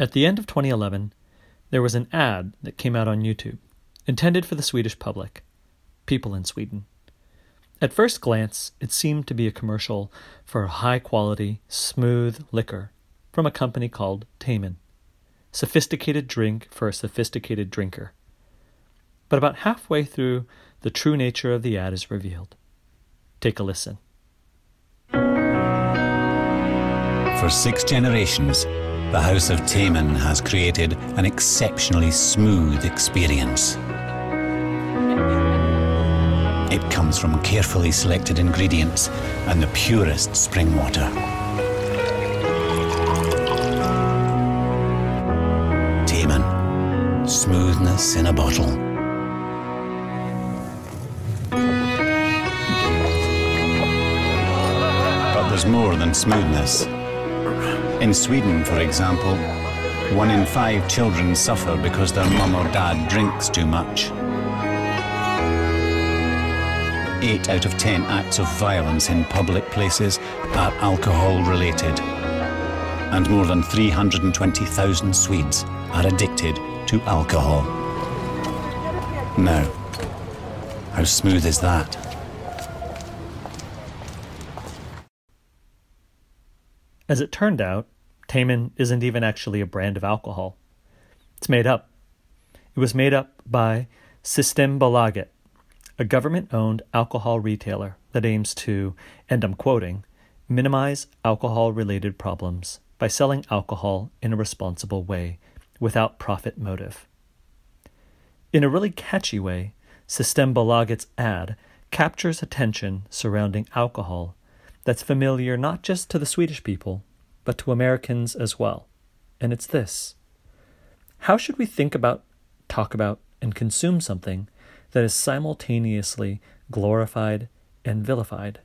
At the end of 2011, there was an ad that came out on YouTube, intended for the Swedish public, people in Sweden. At first glance, it seemed to be a commercial for a high quality, smooth liquor from a company called Tamen. Sophisticated drink for a sophisticated drinker. But about halfway through, the true nature of the ad is revealed. Take a listen. For six generations, the House of Taman has created an exceptionally smooth experience. It comes from carefully selected ingredients and the purest spring water. Taman, smoothness in a bottle. But there's more than smoothness. In Sweden, for example, one in five children suffer because their mum or dad drinks too much. Eight out of ten acts of violence in public places are alcohol related. And more than 320,000 Swedes are addicted to alcohol. Now, how smooth is that? As it turned out, Tamen isn't even actually a brand of alcohol. It's made up. It was made up by System Systembolaget, a government owned alcohol retailer that aims to, and I'm quoting, minimize alcohol related problems by selling alcohol in a responsible way without profit motive. In a really catchy way, System Systembolaget's ad captures attention surrounding alcohol that's familiar not just to the Swedish people, but to Americans as well. And it's this How should we think about, talk about, and consume something that is simultaneously glorified and vilified?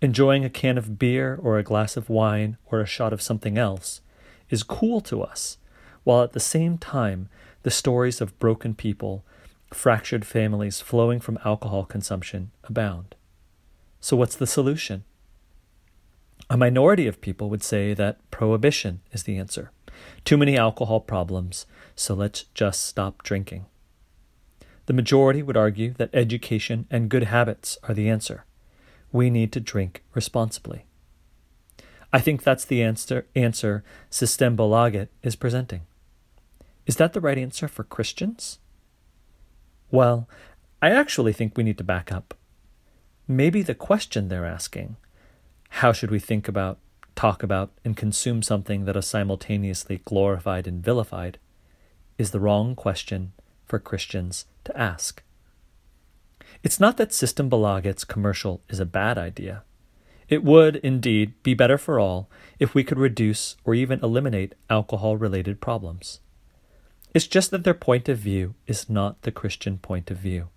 Enjoying a can of beer or a glass of wine or a shot of something else is cool to us, while at the same time, the stories of broken people, fractured families flowing from alcohol consumption abound. So, what's the solution? A minority of people would say that prohibition is the answer. Too many alcohol problems, so let's just stop drinking. The majority would argue that education and good habits are the answer. We need to drink responsibly. I think that's the answer, answer Systembolaget is presenting. Is that the right answer for Christians? Well, I actually think we need to back up. Maybe the question they're asking how should we think about, talk about, and consume something that is simultaneously glorified and vilified is the wrong question for Christians to ask. It's not that System Systembolaget's commercial is a bad idea. It would, indeed, be better for all if we could reduce or even eliminate alcohol related problems. It's just that their point of view is not the Christian point of view.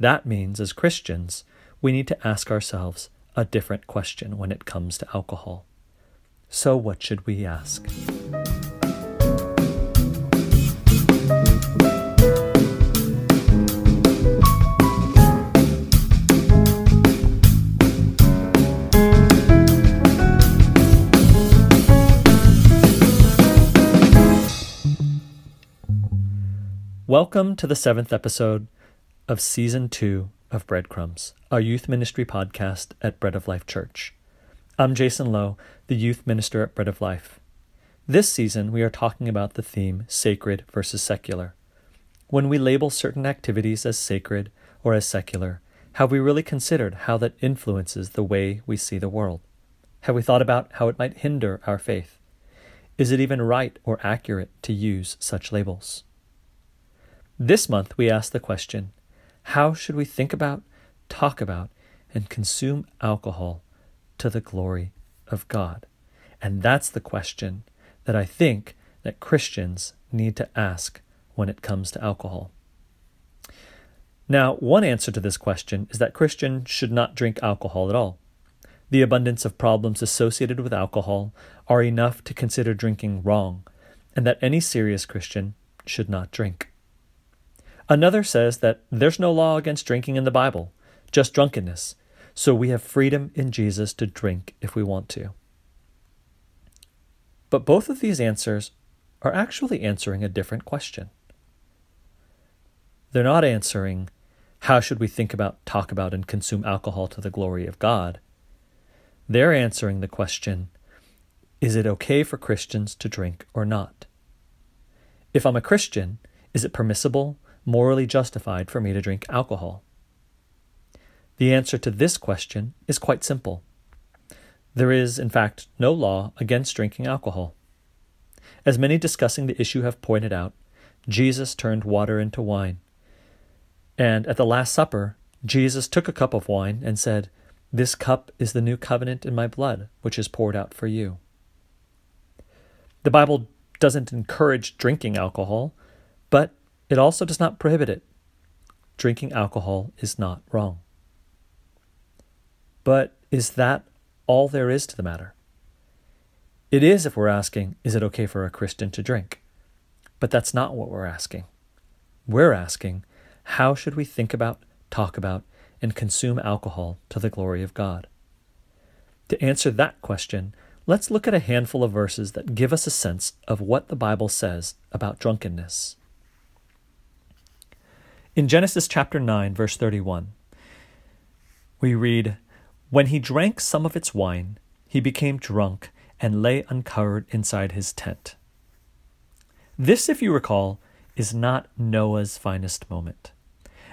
That means, as Christians, we need to ask ourselves a different question when it comes to alcohol. So, what should we ask? Welcome to the seventh episode of Season 2 of Breadcrumbs, our youth ministry podcast at Bread of Life Church. I'm Jason Lowe, the youth minister at Bread of Life. This season, we are talking about the theme sacred versus secular. When we label certain activities as sacred or as secular, have we really considered how that influences the way we see the world? Have we thought about how it might hinder our faith? Is it even right or accurate to use such labels? This month, we ask the question how should we think about, talk about, and consume alcohol to the glory of God? And that's the question that I think that Christians need to ask when it comes to alcohol. Now, one answer to this question is that Christians should not drink alcohol at all. The abundance of problems associated with alcohol are enough to consider drinking wrong, and that any serious Christian should not drink. Another says that there's no law against drinking in the Bible, just drunkenness. So we have freedom in Jesus to drink if we want to. But both of these answers are actually answering a different question. They're not answering, how should we think about, talk about, and consume alcohol to the glory of God? They're answering the question, is it okay for Christians to drink or not? If I'm a Christian, is it permissible, morally justified for me to drink alcohol? The answer to this question is quite simple. There is, in fact, no law against drinking alcohol. As many discussing the issue have pointed out, Jesus turned water into wine. And at the Last Supper, Jesus took a cup of wine and said, This cup is the new covenant in my blood, which is poured out for you. The Bible doesn't encourage drinking alcohol, but it also does not prohibit it. Drinking alcohol is not wrong. But is that all there is to the matter? It is if we're asking, is it okay for a Christian to drink? But that's not what we're asking. We're asking, how should we think about, talk about, and consume alcohol to the glory of God? To answer that question, let's look at a handful of verses that give us a sense of what the Bible says about drunkenness. In Genesis chapter 9, verse 31, we read, When he drank some of its wine, he became drunk and lay uncovered inside his tent. This, if you recall, is not Noah's finest moment.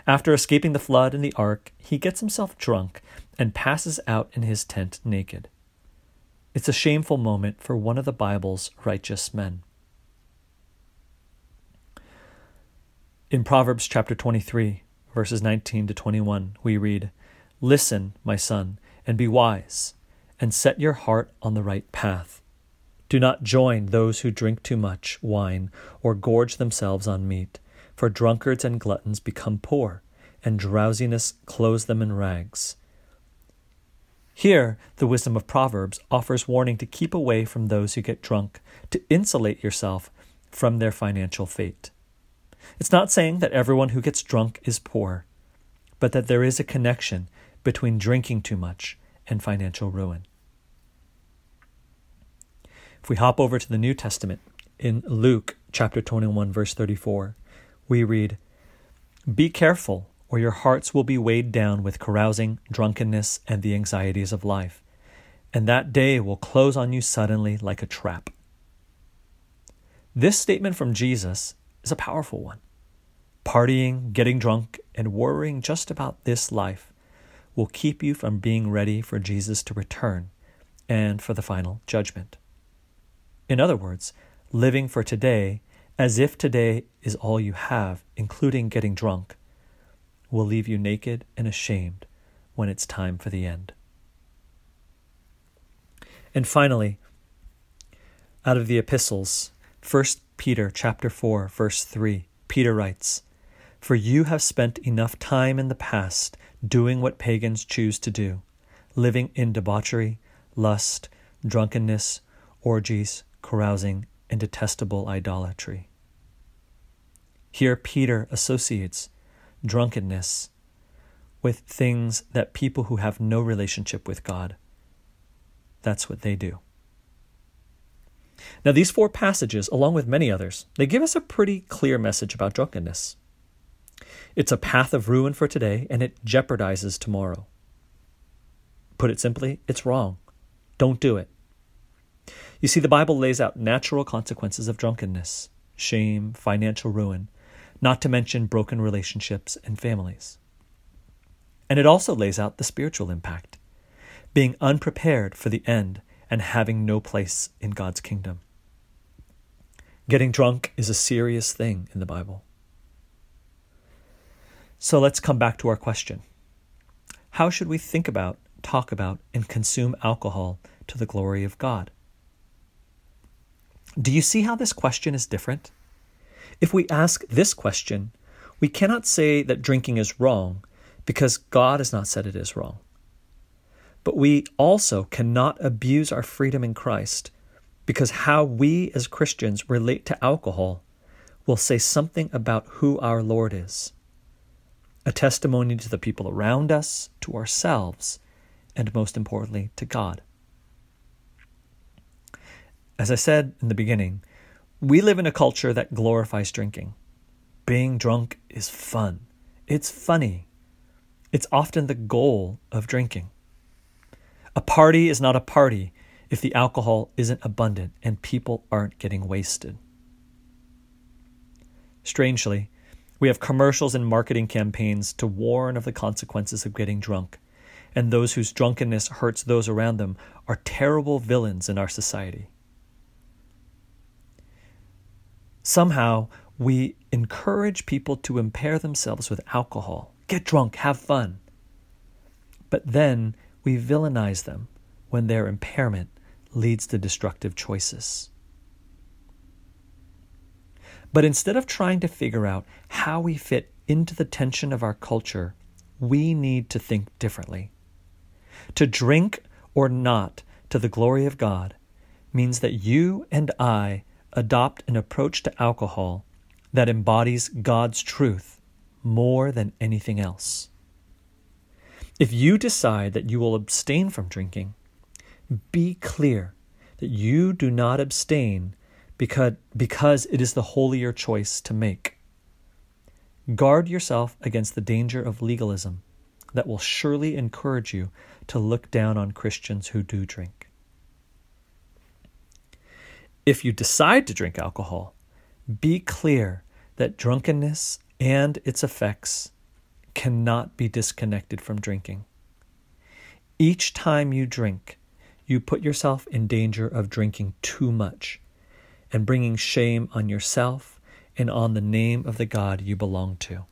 After escaping the flood in the ark, he gets himself drunk and passes out in his tent naked. It's a shameful moment for one of the Bible's righteous men. In Proverbs chapter 23, verses 19 to 21, we read, Listen, my son, and be wise and set your heart on the right path. Do not join those who drink too much wine or gorge themselves on meat, for drunkards and gluttons become poor, and drowsiness clothes them in rags. Here, the wisdom of Proverbs offers warning to keep away from those who get drunk, to insulate yourself from their financial fate. It's not saying that everyone who gets drunk is poor, but that there is a connection between drinking too much and financial ruin. If we hop over to the New Testament, in Luke chapter 21, verse 34, we read, Be careful, or your hearts will be weighed down with carousing, drunkenness, and the anxieties of life, and that day will close on you suddenly like a trap. This statement from Jesus is a powerful one. Partying, getting drunk, and worrying just about this life will keep you from being ready for Jesus to return and for the final judgment. In other words, living for today as if today is all you have, including getting drunk, will leave you naked and ashamed when it's time for the end. And finally, out of the epistles, 1 Peter chapter 4 verse 3, Peter writes, "For you have spent enough time in the past doing what pagans choose to do, living in debauchery, lust, drunkenness, orgies, carousing, and detestable idolatry. Here, Peter associates drunkenness with things that people who have no relationship with God, that's what they do. Now, these four passages, along with many others, they give us a pretty clear message about drunkenness. It's a path of ruin for today, and it jeopardizes tomorrow. Put it simply, it's wrong. Don't do it. You see, the Bible lays out natural consequences of drunkenness shame, financial ruin, not to mention broken relationships and families. And it also lays out the spiritual impact being unprepared for the end and having no place in God's kingdom. Getting drunk is a serious thing in the Bible. So let's come back to our question How should we think about, talk about, and consume alcohol to the glory of God? Do you see how this question is different? If we ask this question, we cannot say that drinking is wrong because God has not said it is wrong. But we also cannot abuse our freedom in Christ because how we as Christians relate to alcohol will say something about who our Lord is a testimony to the people around us, to ourselves, and most importantly, to God. As I said in the beginning, we live in a culture that glorifies drinking. Being drunk is fun. It's funny. It's often the goal of drinking. A party is not a party if the alcohol isn't abundant and people aren't getting wasted. Strangely, we have commercials and marketing campaigns to warn of the consequences of getting drunk, and those whose drunkenness hurts those around them are terrible villains in our society. Somehow, we encourage people to impair themselves with alcohol. Get drunk, have fun. But then we villainize them when their impairment leads to destructive choices. But instead of trying to figure out how we fit into the tension of our culture, we need to think differently. To drink or not to the glory of God means that you and I adopt an approach to alcohol that embodies God's truth more than anything else. If you decide that you will abstain from drinking, be clear that you do not abstain because, because it is the holier choice to make. Guard yourself against the danger of legalism that will surely encourage you to look down on Christians who do drink. If you decide to drink alcohol, be clear that drunkenness and its effects cannot be disconnected from drinking. Each time you drink, you put yourself in danger of drinking too much and bringing shame on yourself and on the name of the God you belong to.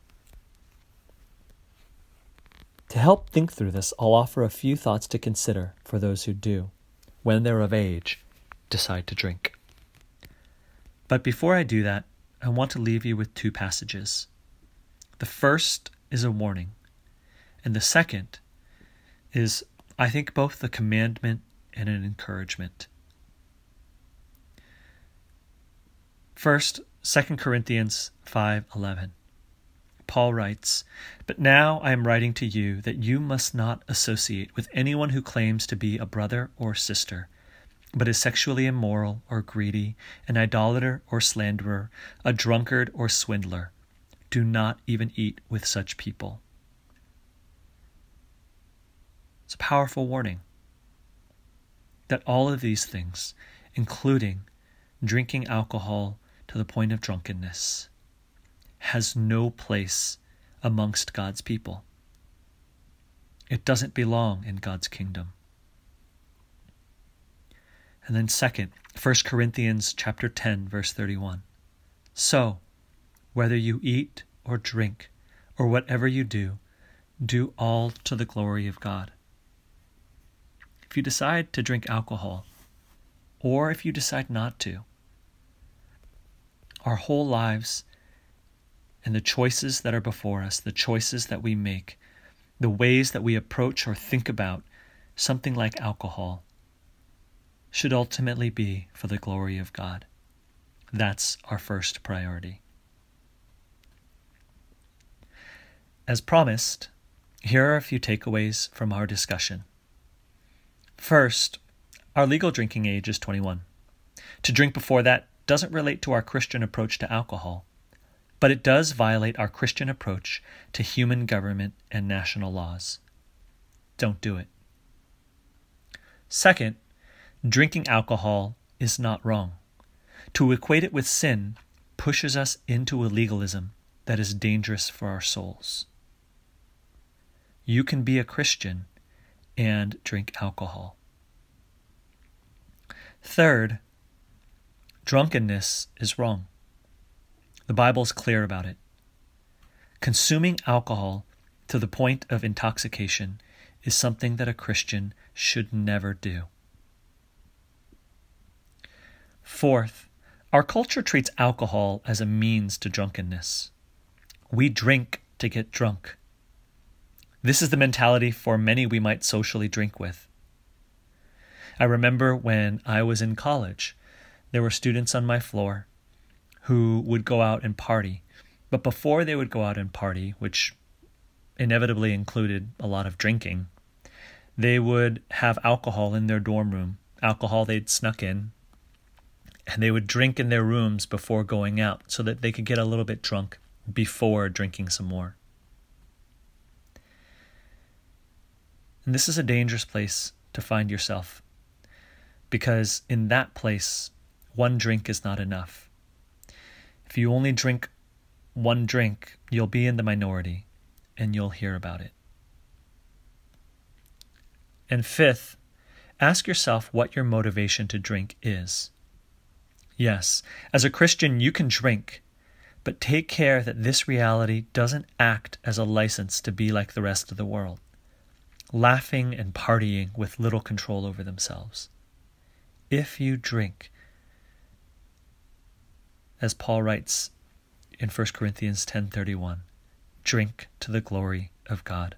To help think through this, I'll offer a few thoughts to consider for those who do, when they're of age, decide to drink. But before I do that, I want to leave you with two passages. The first is a warning, and the second is, I think, both a commandment and an encouragement. First, 2 Corinthians 5:11. Paul writes, "But now I am writing to you that you must not associate with anyone who claims to be a brother or sister, but is sexually immoral or greedy, an idolater or slanderer, a drunkard or swindler. Do not even eat with such people." It's a powerful warning that all of these things, including drinking alcohol to the point of drunkenness, has no place amongst God's people. It doesn't belong in God's kingdom. And then second, 1 Corinthians chapter 10 verse 31. So, whether you eat or drink or whatever you do, do all to the glory of God. If you decide to drink alcohol, or if you decide not to, our whole lives and the choices that are before us, the choices that we make, the ways that we approach or think about something like alcohol, should ultimately be for the glory of God. That's our first priority. As promised, here are a few takeaways from our discussion. First, our legal drinking age is 21. To drink before that doesn't relate to our Christian approach to alcohol, but it does violate our Christian approach to human government and national laws. Don't do it. Second, drinking alcohol is not wrong. To equate it with sin pushes us into a legalism that is dangerous for our souls. You can be a Christian and drink alcohol. Third, drunkenness is wrong. The Bible is clear about it. Consuming alcohol to the point of intoxication is something that a Christian should never do. Fourth, our culture treats alcohol as a means to drunkenness. We drink to get drunk. This is the mentality for many we might socially drink with. I remember when I was in college, there were students on my floor who would go out and party. But before they would go out and party, which inevitably included a lot of drinking, they would have alcohol in their dorm room, alcohol they'd snuck in, and they would drink in their rooms before going out so that they could get a little bit drunk before drinking some more. And this is a dangerous place to find yourself because in that place, one drink is not enough. If you only drink one drink, you'll be in the minority and you'll hear about it. And fifth, ask yourself what your motivation to drink is. Yes, as a Christian, you can drink, but take care that this reality doesn't act as a license to be like the rest of the world, laughing and partying with little control over themselves. If you drink, as Paul writes in 1 Corinthians 10:31, drink to the glory of God.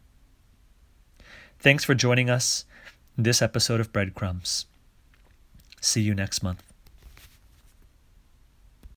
Thanks for joining us this episode of Breadcrumbs. See you next month.